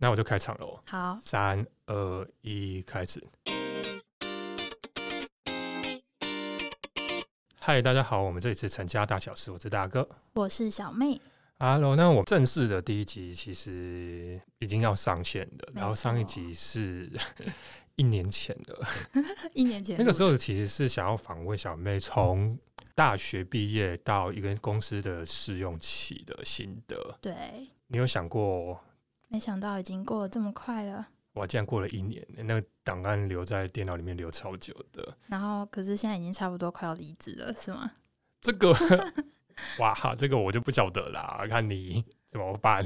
那我就开场喽。好，三二一，开始。嗨，大家好，我们这里是陈家大小事，我是大哥，我是小妹。Hello，那我正式的第一集其实已经要上线的，然后上一集是 一年前的，一年前那个时候其实是想要访问小妹从大学毕业到一个公司的试用期的心得。对，你有想过？没想到已经过了这么快了。哇，竟然过了一年，那个档案留在电脑里面留超久的。然后，可是现在已经差不多快要离职了，是吗？这个。哇，这个我就不晓得啦，看你怎么办。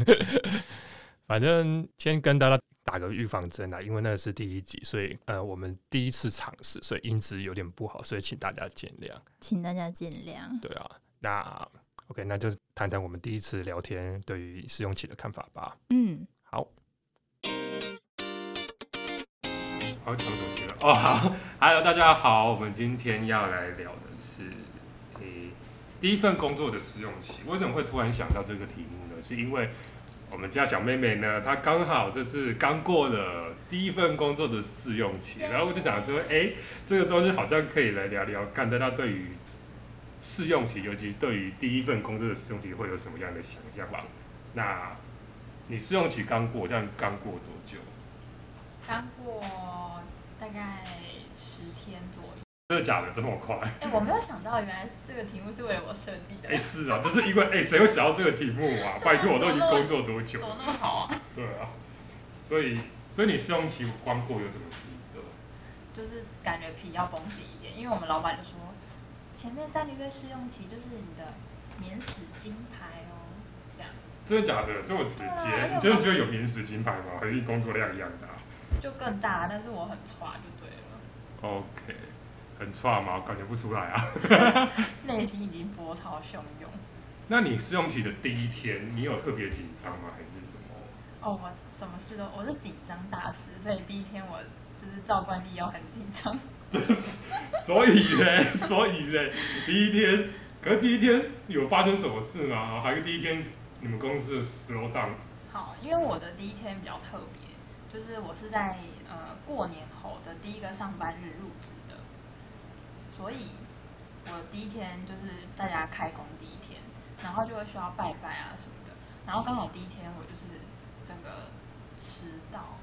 反正先跟大家打个预防针啦，因为那是第一集，所以呃，我们第一次尝试，所以音质有点不好，所以请大家见谅。请大家见谅。对啊，那 OK，那就谈谈我们第一次聊天对于试用期的看法吧。嗯，好。好，讲手机了哦。好，Hello，大家好，我们今天要来聊的是。第一份工作的试用期，为什么会突然想到这个题目呢？是因为我们家小妹妹呢，她刚好这是刚过了第一份工作的试用期，然后我就想说，哎，这个东西好像可以来聊聊，看大家对于试用期，尤其对于第一份工作的试用期会有什么样的想象吧？那你试用期刚过，这样刚过多久？刚过大概十天左右。真的假的这么快？哎、欸，我没有想到，原来这个题目是为了我设计的。哎、欸，是啊，就是因为哎，谁、欸、会想到这个题目啊？拜托，我都已经工作多久了？怎么那么好啊？对啊，所以所以你试用期光过有什么心得？就是感觉皮要绷紧一点，因为我们老板就说，前面三个月试用期就是你的免死金牌哦，这样。真的假的？这么直接？啊、你真的觉得有免死金牌吗？还是工作量一样大？就更大，但是我很差就对了。OK。很差吗？感觉不出来啊。内心已经波涛汹涌。那你试用期的第一天，你有特别紧张吗？还是什么？哦，我什么事都，我是紧张大师，所以第一天我就是照惯例要很紧张。所以嘞，所以嘞，第一天，可是第一天有发生什么事吗？还是第一天你们公司的 slow down？好，因为我的第一天比较特别，就是我是在呃过年后的第一个上班日入职的。所以，我第一天就是大家开工第一天，然后就会需要拜拜啊什么的。然后刚好第一天我就是整个迟到，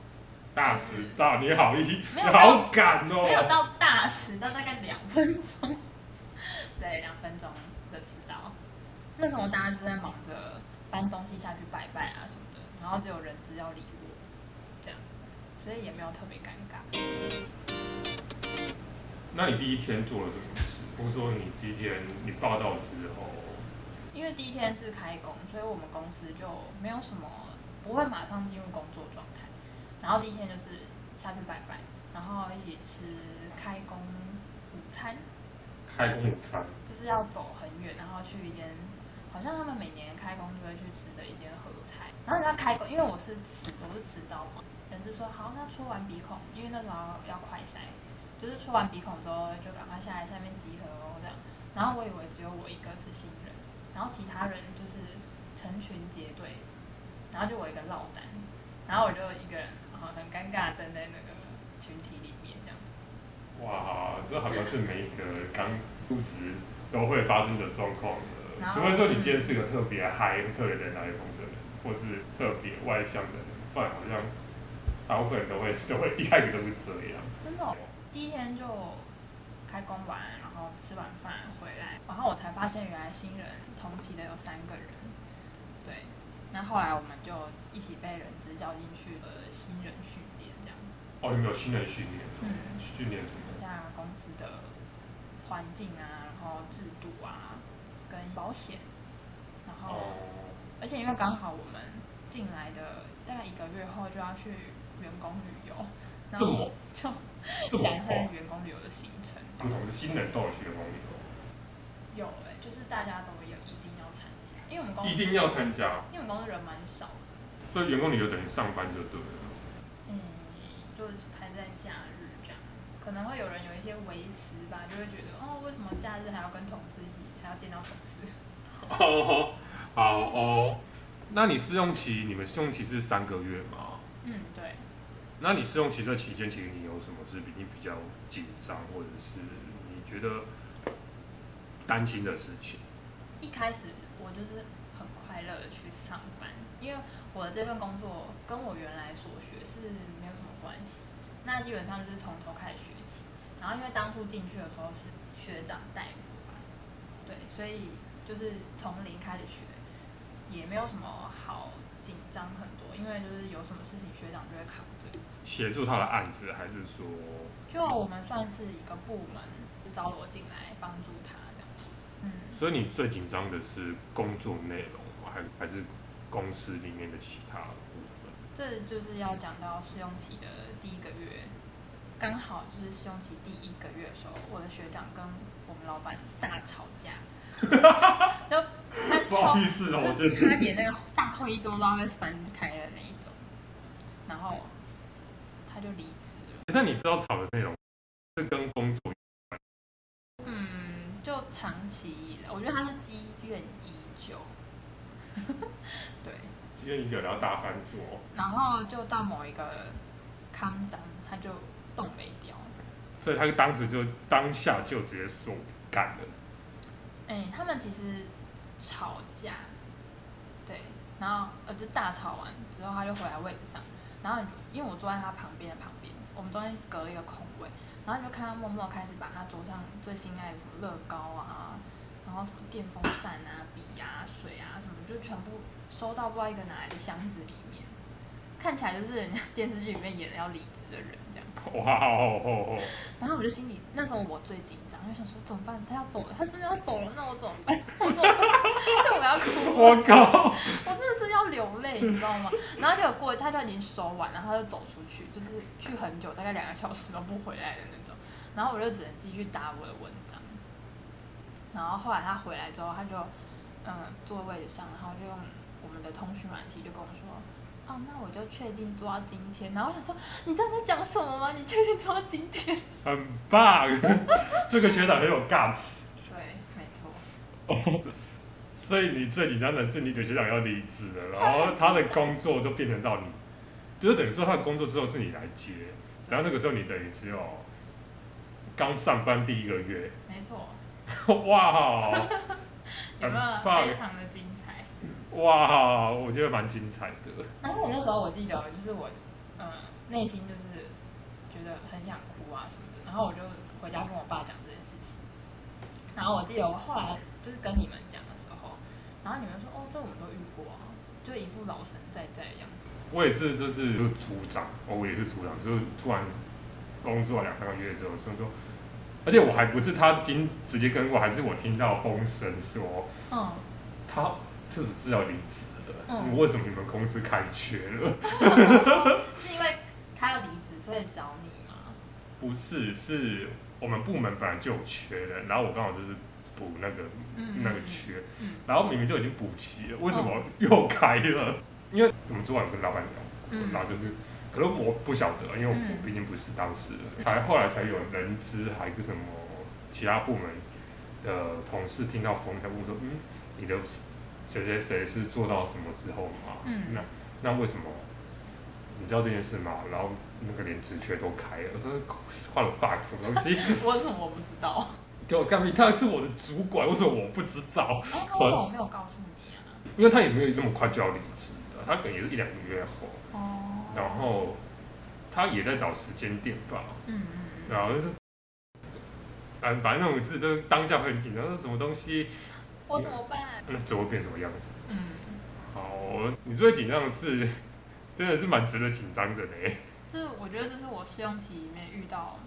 大迟到，你好意，你好赶哦，没有到大迟到，大概两分钟，对，两分钟的迟到。那时候大家就在忙着搬东西下去拜拜啊什么的，然后只有人资要理我，这样，所以也没有特别尴尬。那你第一天做了什么事？或者说你今天你报道之后，因为第一天是开工，所以我们公司就没有什么，不会马上进入工作状态。然后第一天就是下去拜拜，然后一起吃开工午餐。开工午餐就是要走很远，然后去一间好像他们每年开工就会去吃的一间合菜。然后你要开工，因为我是迟，我是迟到嘛。人事说好，那戳完鼻孔，因为那时候要，快筛。就是戳完鼻孔之后，就赶快下来下面集合哦，这样。然后我以为只有我一个是新人，然后其他人就是成群结队，然后就我一个落单，然后我就一个人，然后很尴尬站在那个群体里面这样子。哇，这好像是每一个刚入职都会发生的状况的。除非说你今天是个特别嗨、特别的来风的人，或是特别外向的人，不然好像大部分人都会 都会一开始都是这样。真的哦。第一天就开工完，然后吃完饭回来，然后我才发现原来新人同期的有三个人，对，那后来我们就一起被人资叫进去了新人训练这样子。哦，有没有新人训练？嗯，训练什么？像公司的环境啊，然后制度啊，跟保险，然后，哦、而且因为刚好我们进来的大概一个月后就要去员工旅游，然后就。讲一下员工旅游的行程。不同的新人都有去员工旅游。有哎、欸，就是大家都有因为我们公司一定要参加，因为我们公司人蛮少的。所以员工旅游等于上班就对了。嗯，就是排在假日这样，可能会有人有一些维持吧，就会觉得哦，为什么假日还要跟同事一起，还要见到同事？哦，好哦。那你试用期，你们试用期是三个月吗？嗯，对。那你试用期这期间，其实你有什么是比你比较紧张，或者是你觉得担心的事情？一开始我就是很快乐的去上班，因为我的这份工作跟我原来所学是没有什么关系。那基本上就是从头开始学起，然后因为当初进去的时候是学长带我，对，所以就是从零开始学，也没有什么好紧张很多，因为就是有什么事情学长就会扛着。协助他的案子，还是说？就我们算是一个部门，就招了我进来帮助他。嗯。所以你最紧张的是工作内容，还还是公司里面的其他部分？这就是要讲到试用期的第一个月，刚好就是试用期第一个月的时候，我的学长跟我们老板大吵架。就他不好意思哦，我觉得差点那个大会议桌都要被翻开的那一种，然后。他就离职了。那你知道吵的内容是跟工作长期以来，我觉得他是积怨已久。对，积怨已久，然后大翻桌。然后就到某一个康当，他就动没掉。所以他就当时就当下就直接说干了。哎、欸，他们其实吵架，对，然后呃就大吵完之后，他就回来位置上。然后，因为我坐在他旁边的旁边，我们中间隔了一个空位，然后你就看他默默开始把他桌上最心爱的什么乐高啊，然后什么电风扇啊、笔啊、水啊什么，就全部收到不知道一个哪来的箱子里面，看起来就是人家电视剧里面演的要离职的人这样。哇哦哦哦！然后我就心里那时候我最紧张，就想说怎么办？他要走了，他真的要走了，那我怎么办？我怎么办？就我要哭。我靠！我真的是要流泪，你知道吗？然后就有过，他就已经收完，然后他就走出去，就是去很久，大概两个小时都不回来的那种。然后我就只能继续打我的文章。然后后来他回来之后，他就嗯坐位置上，然后就用我们的通讯软体就跟我说。哦，那我就确定做到今天。然后我想说，你知道在讲什么吗？你确定做到今天？很棒，这个学长很有 guts。对，没错。哦，所以你最紧张的是你的学长要离职了，然后他的工作都变成到你，就是等于做他的工作之后是你来接，然后那个时候你等于只有刚上班第一个月。没错。哇！有没有非常的精彩？哇，我觉得蛮精彩的。然后我那时候我记得，就是我，嗯，内心就是觉得很想哭啊什么的。然后我就回家跟我爸讲这件事情。然后我记得我后来就是跟你们讲的时候，然后你们说：“哦，这我们都遇过啊，就一副老神在在的样子。”我也是，就是就组长，我也是组长，就是突然工作两三个月之后，所以说，而且我还不是他经直接跟过，还是我听到风声说，嗯，他。是不是要离职了？嗯，为什么你们公司开缺了？是因为他要离职，所以找你吗？不是，是我们部门本来就有缺的，然后我刚好就是补那个、嗯、那个缺，嗯、然后明明就已经补齐了，为什么又开了？嗯、因为我们昨晚跟老板聊，嗯、然后就是，可能我不晓得，因为我毕竟不是当事人，才、嗯、后来才有人知还是什么其他部门的同事听到风才问说，嗯，你的。谁谁谁是做到什么时候嘛？嗯，那那为什么你知道这件事吗？然后那个连职缺都开了，我说换了 bug 什么东西？我为什么我不知道？给我干，他是我的主管，为什么我不知道？哎、欸，他为什么没有告诉你啊？因为他也没有这么快就要离职的，他可能也是一两个月后。哦。然后他也在找时间点吧。嗯嗯。然后就是，嗯，反正那种事就是当下会很紧张，说什么东西。我怎么办？那最后变什么样子？嗯，好，你最紧张的是，真的是蛮值得紧张的呢。这我觉得这是我试用期里面遇到，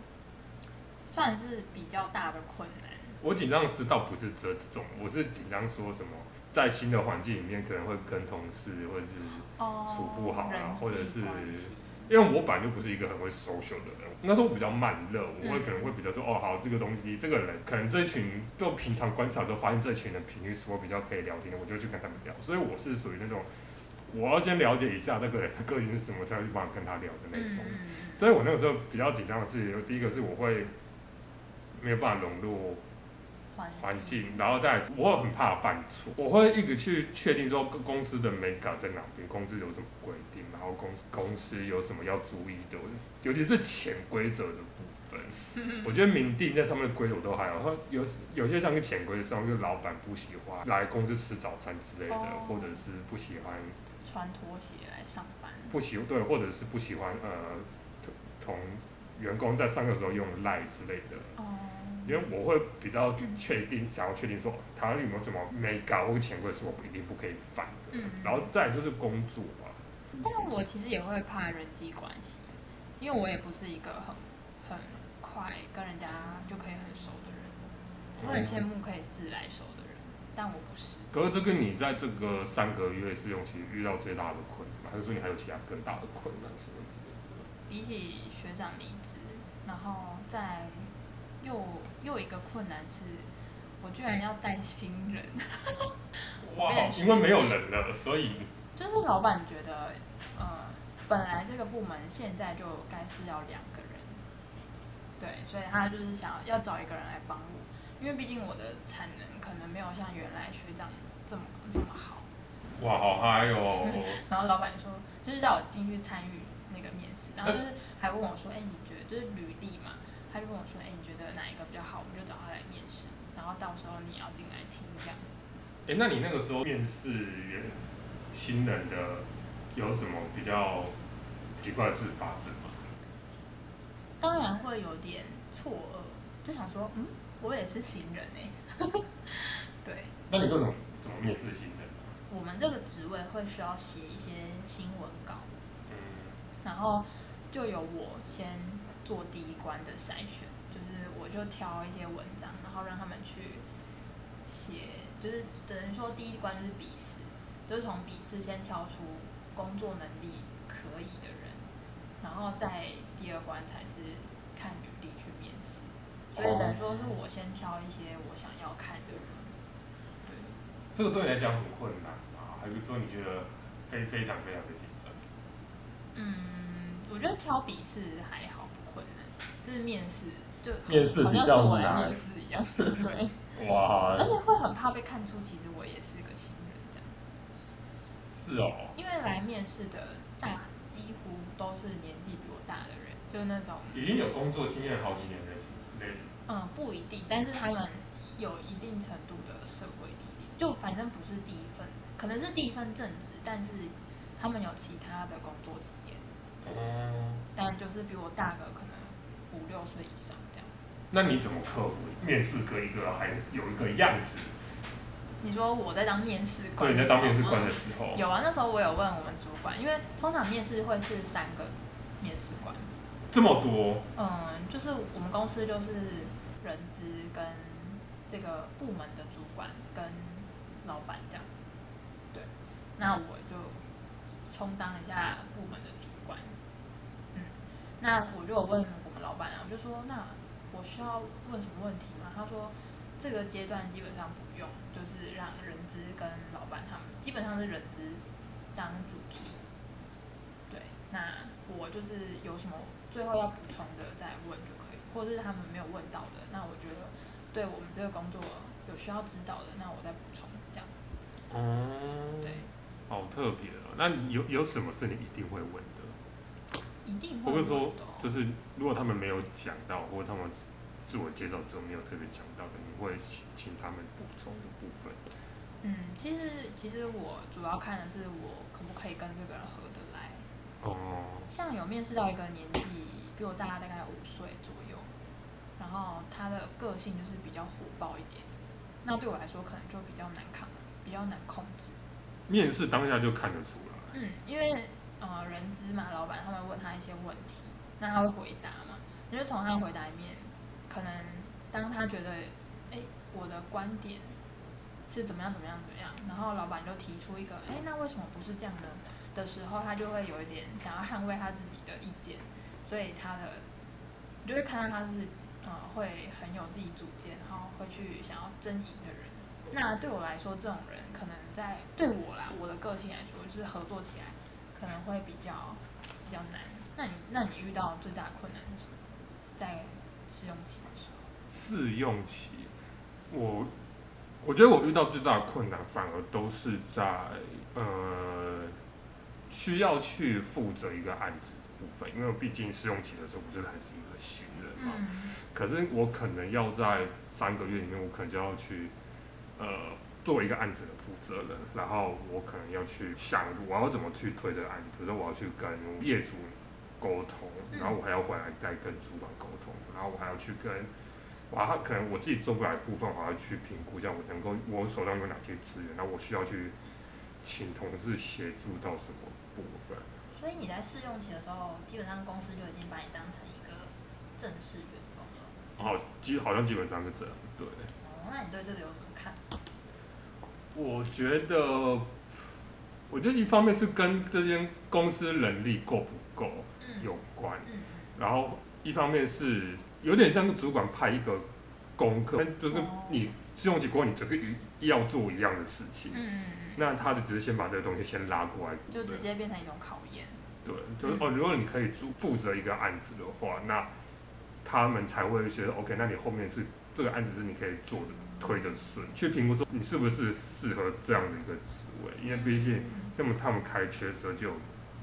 算是比较大的困难。我紧张的是倒不是这这种，我是紧张说什么，在新的环境里面可能会跟同事或者是处不好啊，或者是。因为我本来就不是一个很会 social 的人，那时候我比较慢热，我会可能会比较说，哦，好，这个东西，这个人可能这一群就平常观察之后发现这群人频率是我比较可以聊天的，我就去跟他们聊。所以我是属于那种，我要先了解一下那个人的个性是什么，才会去帮跟他聊的那种。所以我那个时候比较紧张的是，第一个是我会没有办法融入环境，然后再来我很怕犯错，我会一直去确定说公司的美感在哪边，公司有什么规定，然后公公司有什么要注意的，尤其是潜规则的部分。我觉得明定在上面的规则都还好，有有些像是潜规则上，就是老板不喜欢来公司吃早餐之类的，哦、或者是不喜欢穿拖鞋来上班，不喜对，或者是不喜欢呃同员工在上课的时候用赖之类的。哦因为我会比较确定，想要确定说他有没有什么没搞或潜规是我一定不可以犯的。嗯，然后再来就是工作嘛。但我其实也会怕人际关系，因为我也不是一个很很快跟人家就可以很熟的人。我很羡慕可以自来熟的人，但我不是。可是这跟你在这个三个月试用期遇到最大的困难，还是说你还有其他更大的困难什么之类的？比起学长离职，然后再又。又一个困难是，我居然要带新人。哇，因为没有人了，所以就是老板觉得，呃，本来这个部门现在就该是要两个人，对，所以他就是想要要找一个人来帮我，因为毕竟我的产能可能没有像原来学长这么这么好。哇，好嗨哦！然后老板说，就是让我进去参与那个面试，然后就是还问我说，哎、欸，你觉得就是履历嘛？他就跟我说，哎、欸，你觉得哪一个比较好？我们就找他来面试，然后到时候你要进来听这样子。哎、欸，那你那个时候面试员新人的有什么比较奇怪的事发生吗？当然会有点错愕，就想说，嗯，我也是新人哎、欸。对。那你各种怎么面试新人？我们这个职位会需要写一些新闻稿，嗯，然后就由我先。做第一关的筛选，就是我就挑一些文章，然后让他们去写，就是等于说第一关就是笔试，就是从笔试先挑出工作能力可以的人，然后在第二关才是看履历去面试，所以等于说是我先挑一些我想要看的人。对，这个对你来讲很困难啊？还是说你觉得非非常非常的紧张？嗯，我觉得挑笔试还好。就是面试，就面试比较难，面试一样，对。哇！而且会很怕被看出，其实我也是个新人，这样。是哦。因为来面试的大几乎都是年纪比我大的人，就那种已经有工作经验好几年的人。嗯，不一定，但是他们有一定程度的社会历练，就反正不是第一份，可能是第一份正职，但是他们有其他的工作经验。嗯。但就是比我大个可能。五六岁以上这样，那你怎么克服面试隔一个还是有一个样子？你说我在当面试官，对，你在当面试官的时候，有啊。那时候我有问我们主管，因为通常面试会是三个面试官，这么多？嗯，就是我们公司就是人资跟这个部门的主管跟老板这样子，对。那我就充当一下部门的主管，嗯，那我就有问。老板啊，我就说，那我需要问什么问题吗？他说，这个阶段基本上不用，就是让人资跟老板他们，基本上是人资当主题。对，那我就是有什么最后要补充的再问就可以，或者是他们没有问到的，那我觉得对我们这个工作有需要指导的，那我再补充这样子。嗯，对，好特别哦。那有有什么是你一定会问的？一定会问的。说，就是如果他们没有讲到，或者他们自我介绍中没有特别讲到的，你会请请他们补充的部分。嗯，其实其实我主要看的是我可不可以跟这个人合得来。哦。像有面试到一个年纪比我大大概五岁左右，然后他的个性就是比较火爆一点，那对我来说可能就比较难扛，比较难控制。面试当下就看得出来。嗯，因为。呃，人资嘛，老板他们问他一些问题，那他会回答嘛？你就从他回答里面，可能当他觉得，哎，我的观点是怎么样怎么样怎么样，然后老板就提出一个，哎，那为什么不是这样呢？的时候，他就会有一点想要捍卫他自己的意见，所以他的，你就会看到他是，呃，会很有自己主见，然后会去想要争赢的人。那对我来说，这种人可能在对我啦，我的个性来说，就是合作起来。可能会比较比较难。那你那你遇到最大的困难是什么？在试用期的时候。试用期，我我觉得我遇到最大的困难，反而都是在呃需要去负责一个案子的部分，因为毕竟试用期的时候，我这还是一个新人嘛。嗯、可是我可能要在三个月里面，我可能就要去呃作为一个案子的负责人，然后我可能要去想我要怎么去推这个案子，比如说我要去跟业主沟通，然后我还要回来再跟主管沟通，然后我还要去跟。啊，可能我自己做不来的部分，我要去评估一下我能够我手上有哪些资源，然后我需要去请同事协助到什么部分。所以你在试用期的时候，基本上公司就已经把你当成一个正式员工了。好，基好像基本上是这样，对。哦，那你对这个有什么看法？我觉得，我觉得一方面是跟这间公司能力够不够有关，然后一方面是。有点像是主管派一个功课，就跟你试用期过后，你整个要做一样的事情。嗯，那他就只是先把这个东西先拉过来，就直接变成一种考验。对，就是哦，如果你可以负负责一个案子的话，那他们才会觉得 OK，那你后面是这个案子是你可以做的推的顺，去评估说你是不是适合这样的一个职位，因为毕竟那么他们开缺的时候就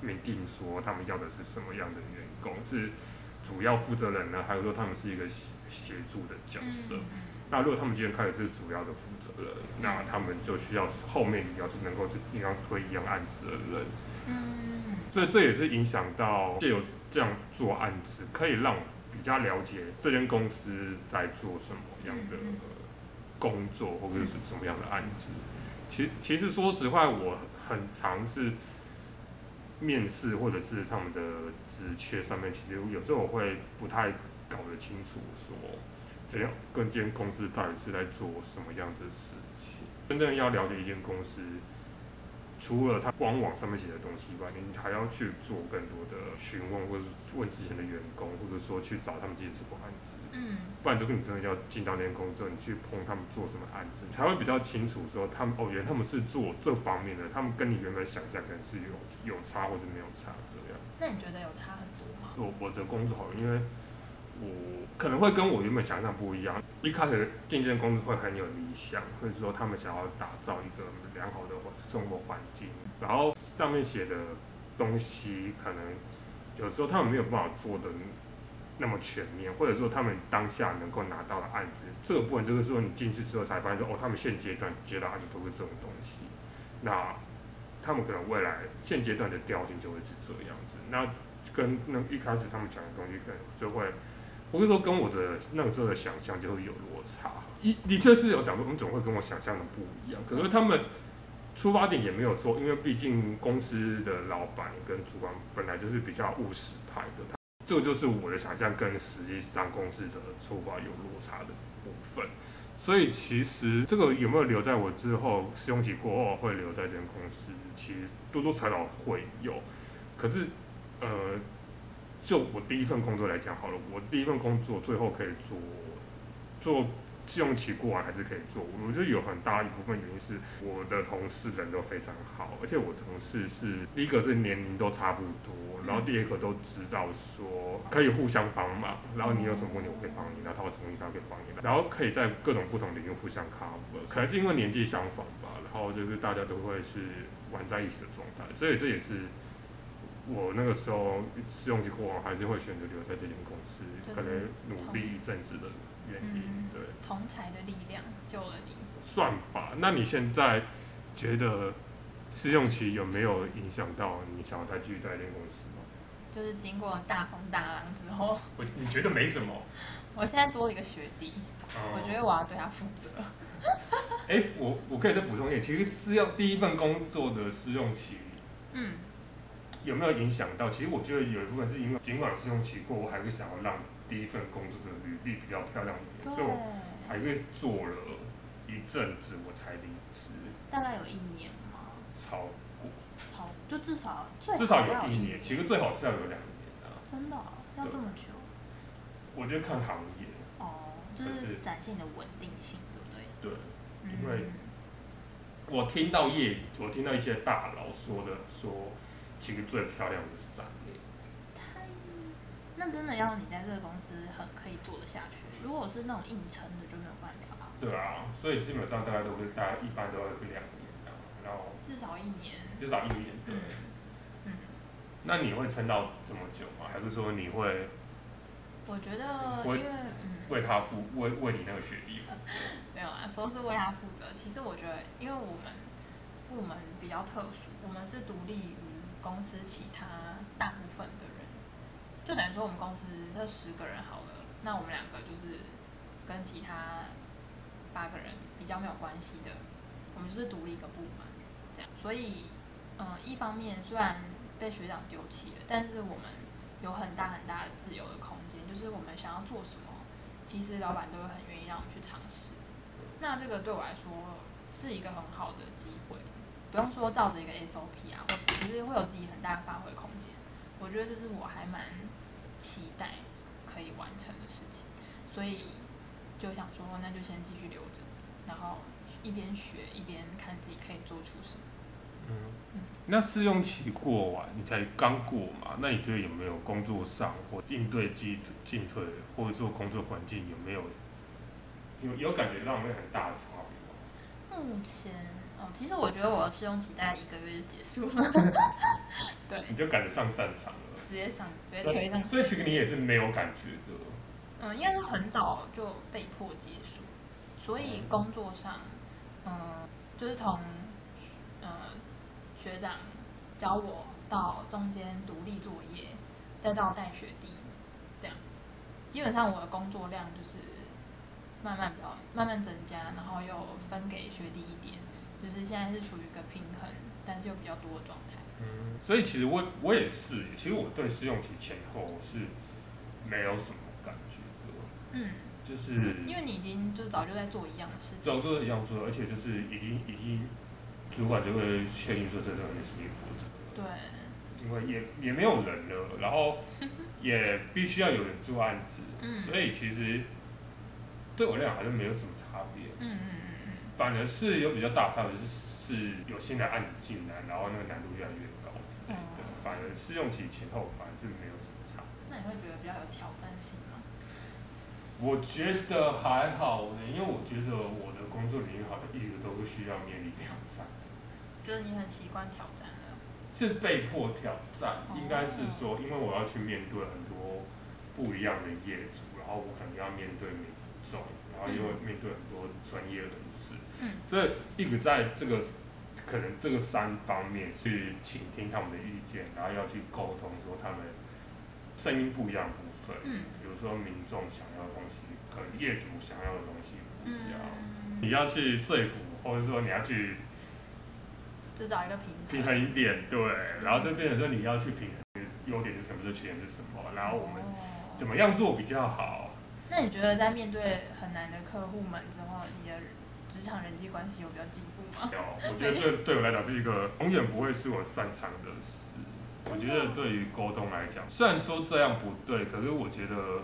明定说他们要的是什么样的员工是。主要负责人呢，还有说他们是一个协助的角色。嗯、那如果他们今天开始是主要的负责人，嗯、那他们就需要后面你要是能够是一样推一样案子的人。嗯，所以这也是影响到借由这样做案子，可以让比较了解这间公司在做什么样的工作，或者是什么样的案子。其其实说实话，我很常是。面试或者是他们的职缺上面，其实有时候我会不太搞得清楚，说怎样跟间公司到底是在做什么样的事情。真正要了解一间公司，除了他官网上面写的东西以外，你还要去做更多的询问，或者是问之前的员工，或者说去找他们自己做过案子。嗯，不然就是你真的要进到那间公司，你去碰他们做什么案子，才会比较清楚说他们哦，原来他们是做这方面的，他们跟你原本想象可能是有有差或者没有差这样。那你觉得有差很多吗？我我的工作好，因为我可能会跟我原本想象不一样。一开始进这间公司会很有理想，或者说他们想要打造一个良好的生活环境，然后上面写的东西可能有时候他们没有办法做的。那么全面，或者说他们当下能够拿到的案子，这个部分就是说你进去之后才发现说，哦，他们现阶段接到案子都是这种东西，那他们可能未来现阶段的调性就会是这样子，那跟那一开始他们讲的东西可能就会，我跟你说跟我的那个时候的想象就会有落差，一的确是有想说，我们总会跟我想象的不一样，可是他们出发点也没有错，因为毕竟公司的老板跟主管本来就是比较务实派的。这个就是我的想象跟实际上公司的出发有落差的部分，所以其实这个有没有留在我之后试用期过后会留在这间公司，其实多多少少会有。可是，呃，就我第一份工作来讲好了，我第一份工作最后可以做做。试用期过完还是可以做，我觉得有很大一部分原因是我的同事人都非常好，而且我同事是第一个是年龄都差不多，然后第二个都知道说可以互相帮忙，然后你有什么问题我可以帮你，然后他会同意他可以帮你，然后可以在各种不同领域互相 cover，可能是因为年纪相仿吧，然后就是大家都会是玩在一起的状态，所以这也是我那个时候试用期过完还是会选择留在这间公司，可能努力一阵子的。原因、嗯、对，同才的力量救了你。算吧，那你现在觉得试用期有没有影响到你想要再继续待在公司吗？就是经过大风大浪之后，我你觉得没什么？我现在多了一个学弟，哦、我觉得我要对他负责。哎、欸，我我可以再补充一点，其实试用第一份工作的试用期，嗯，有没有影响到？其实我觉得有一部分是因为，尽管试用期过，我还是想要让。第一份工作的履历比较漂亮一点，所以我还是做了一阵子，我才离职。大概有一年吗？超过。超就至少最至少有一年，其实最好是要有两年的。真的、哦？要这么久？我觉得看行业。哦，就是展现你的稳定性，对不对？对，因为我听到业，我听到一些大佬说的，说其实最漂亮是三年。那真的要你在这个公司很可以做得下去。如果是那种硬撑的，就没有办法。对啊，所以基本上大家都会大家一般都会是两年，然后至少一年，至少一年，对。嗯。那你会撑到这么久吗？还是说你会？我觉得，因为嗯，为他负为为你那个学弟负责。没有啊，说是为他负责。其实我觉得，因为我们部门比较特殊，我们是独立于公司其他大部分的人，就等于说我们公司这十个人好了，那我们两个就是跟其他。八个人比较没有关系的，我们就是独立一个部门，这样。所以，嗯，一方面虽然被学长丢弃了，但是我们有很大很大的自由的空间，就是我们想要做什么，其实老板都会很愿意让我们去尝试。那这个对我来说是一个很好的机会，不用说照着一个 SOP 啊，或者就是会有自己很大的发挥空间。我觉得这是我还蛮期待可以完成的事情，所以。就想说，那就先继续留着，然后一边学一边看自己可以做出什么。嗯，嗯，那试用期过完，你才刚过嘛？那你觉得有没有工作上或应对进进退，或者说工作环境有没有有有感觉到有没有很大的差别？目前，哦，其实我觉得我的试用期大概一个月就结束了。对。你就赶得上战场了。直接上，直接推上。所以其实你也是没有感觉的。嗯，应该是很早就被迫结束，所以工作上，嗯，就是从，呃、嗯，学长教我到中间独立作业，再到带学弟，这样，基本上我的工作量就是慢慢比较慢慢增加，然后又分给学弟一点，就是现在是处于一个平衡，但是又比较多的状态。嗯，所以其实我我也是，其实我对试用期前后是没有什么感觉。嗯，就是因为你已经就早就在做一样的事情，早做一样做，而且就是已经已经主管就会确定说这个人是你负责的，对，因为也也没有人了，然后 也必须要有人做案子，嗯，所以其实对我来讲好像没有什么差别，嗯嗯，反而是有比较大差别是是有新的案子进来，然后那个难度越来越高之类的，嗯，反而试用期前后反而是没有什么差。那你会觉得比较有挑战性吗？我觉得还好呢，因为我觉得我的工作领域好像一直都不需要面临挑战。觉得你很习惯挑战了。是被迫挑战，应该是说，因为我要去面对很多不一样的业主，然后我可能要面对民众，然后又会面对很多专业人士，嗯，所以一直在这个可能这个三方面去倾听他们的意见，然后要去沟通，说他们声音不一样的部分，嗯，比如说民众想要的东西。可能业主想要的东西不一样，嗯、你要去说服，或者说你要去，就找一个平平衡一点，对，嗯、然后就变成说你要去平衡优点是什么，就缺点是什么，然后我们怎么样做比较好？那你觉得在面对很难的客户们之后，你的职场人际关系有比较进步吗？有，我觉得这对我来讲是一个永远不会是我擅长的事。我觉得对于沟通来讲，虽然说这样不对，可是我觉得。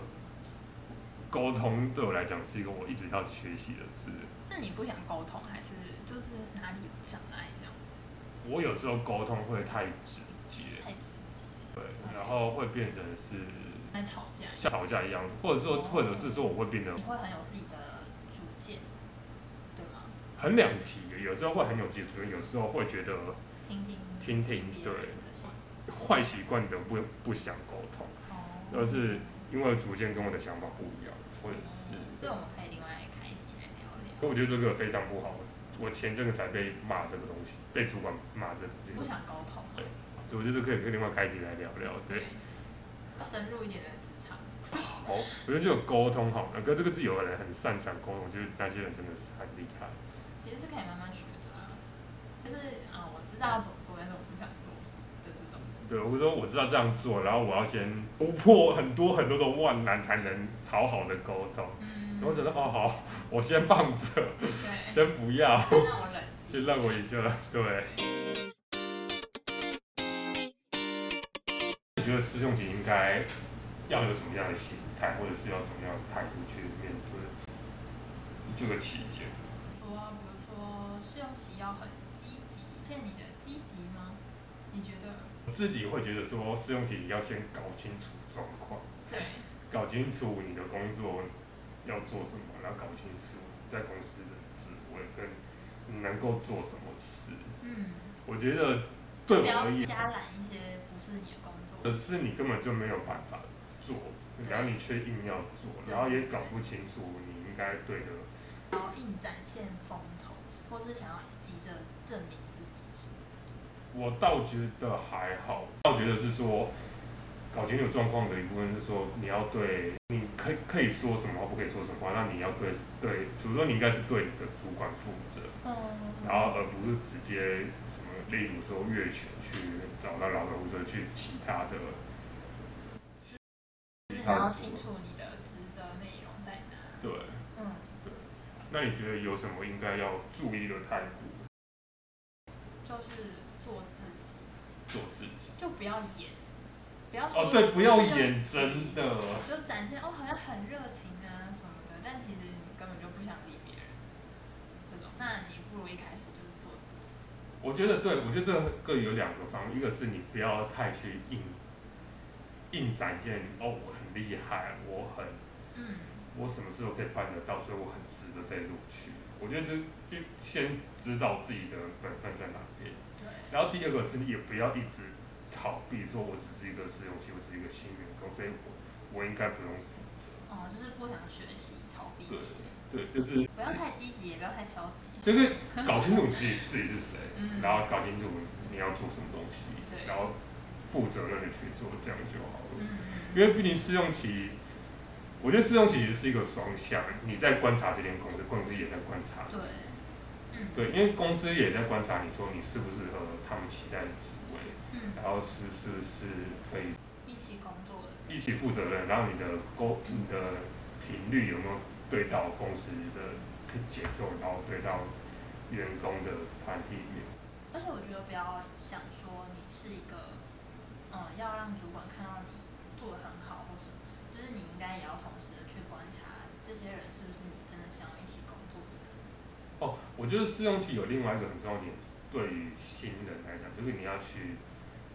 沟通对我来讲是一个我一直要学习的事。那你不想沟通，还是就是哪里有障碍这样子？我有时候沟通会太直接。太直接。对.然后会变成是在吵架，像吵架一样，或者说，或者是说，我会变得你会很有自己的主见？很两极，有时候会很有自己主见，有时候会觉得听听听听，对，坏习惯的不不想沟通，而、oh. 是因为主见跟我的想法不一样。或者是，这我们可以另外开一集来聊聊。可我觉得这个非常不好，我前阵子才被骂这个东西，被主管骂这个。不想沟通。对，我觉得可以可以另外开一集来聊聊，对。深入一点的职场。好，我觉得就有沟通好，可这个是有的人很擅长沟通，就是那些人真的是很厉害。其实是可以慢慢学的啊，就是啊，我知道怎么做，但是我不想做的这种。对，我说我知道这样做，然后我要先突破很多很多的万难才能。讨好的沟通，然后觉得哦好，我先放着，先不要，先让我一下，对。你觉得师兄姐应该要有什么样的心态，或者是要怎么样的态度去面对这个期间？说，试用期要很积极，见你的积极吗？你觉得？我自己会觉得说，试用期要先搞清楚状况，对，搞清楚你的工作要做什么，然后搞清楚在公司的职位跟你能够做什么事。嗯，我觉得对我而言，加揽一些不是你的工作，可是你根本就没有办法做，然后你却硬要做，然后也搞不清楚你应该对的，然后硬展现风头，或是想要急着证明自己什么。我倒觉得还好，倒觉得是说，搞清楚状况的一部分是说，你要对，你可以可以说什么话，不可以说什么话，那你要对对，比如说你应该是对你的主管负责，嗯，然后而不是直接什么，例如说越权去找到老板或者去其他的，就是你要清楚你的职责内容在哪。对，那你觉得有什么应该要注意的态度？就是。做自己，做自己，就不要演，不要说哦，对，不要演真的，就展现哦，好像很热情啊什么的，但其实你根本就不想理别人，这种，那你不如一开始就是做自己。我觉得对，我觉得这个有两个方面，一个是你不要太去硬，硬展现哦，我很厉害，我很，嗯，我什么时候可以办得到，所以我很值得被录取。我觉得这就先知道自己的本分在哪边。然后第二个是，你也不要一直逃避，说我只是一个试用期，我只是一个新员工，所以我我应该不用负责。哦，就是不想学习，逃避。对对，就是不要太积极，也不要太消极。就是搞清楚自己自己是谁，嗯、然后搞清楚你要做什么东西，然后负责任的去做，这样就好了。嗯、因为毕竟试用期，我觉得试用期其实是一个双向，你在观察这间公司，公司也在观察。对。对，因为公司也在观察你说你适不适合他们期待的职位，嗯，然后是不是是可以一起工作的，一起负责任，然后你的沟你的频率有没有对到公司的节奏，然后对到员工的团体里面。而且我觉得不要想说你是一个，嗯，要让主管看到你做的很好你应该也要同时的去观察这些人是不是你真的想要一起工作的人。哦，我觉得试用期有另外一个很重要点，对于新人来讲，就是你要去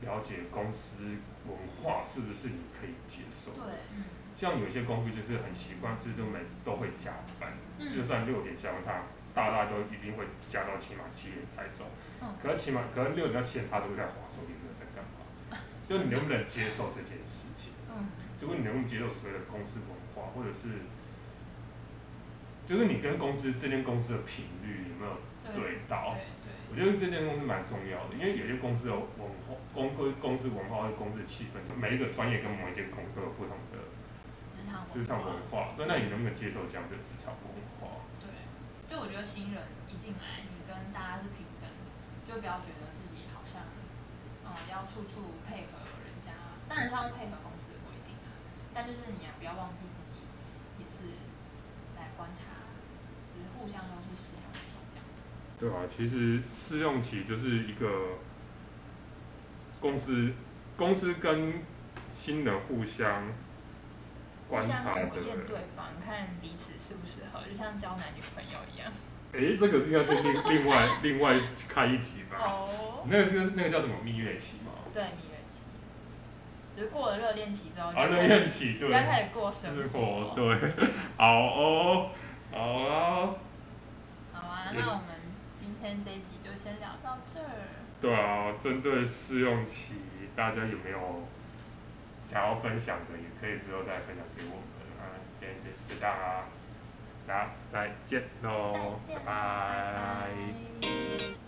了解公司文化是不是你可以接受。对，嗯。像有些公司就是很习惯，就是都每都会加班，嗯、就算六点下班，他大家都一定会加到起码七点才走。嗯。可是起码，可能六点到七点，他都在划手机，没有在干嘛。就你能不能接受这件事情？嗯。如果你能不能接受所谓的公司文化，或者是？就是你跟公司这间公司的频率有没有对到？我觉得这间公司蛮重要的，因为有些公司有文化，公公公司文化或公司的气氛，每一个专业跟某一间公司都有不同的职场职场文化。那，那你能不能接受这样的职场文化？对，就我觉得新人一进来，你跟大家是平等的，就不要觉得自己好像，嗯，要处处配合人家。当然是要配合但就是你啊，不要忘记自己也是来观察。就是互相都是试用期这样子。对啊，其实试用期就是一个公司公司跟新人互相观察的，检验对方，看彼此适不适合，就像交男女朋友一样。哎，这个是应该是另另外另外开一集吧？哦。那个是那个叫什么蜜月期吗？对。就是过了热恋期之后，啊，热恋期对，要开始过生活。对，好哦，好啊。那我们今天这一集就先聊到这儿。对啊，针对试用期，大家有没有想要分享的，也可以之后再分享给我们啊。今天就这样啊，大家再见喽，拜拜。拜拜。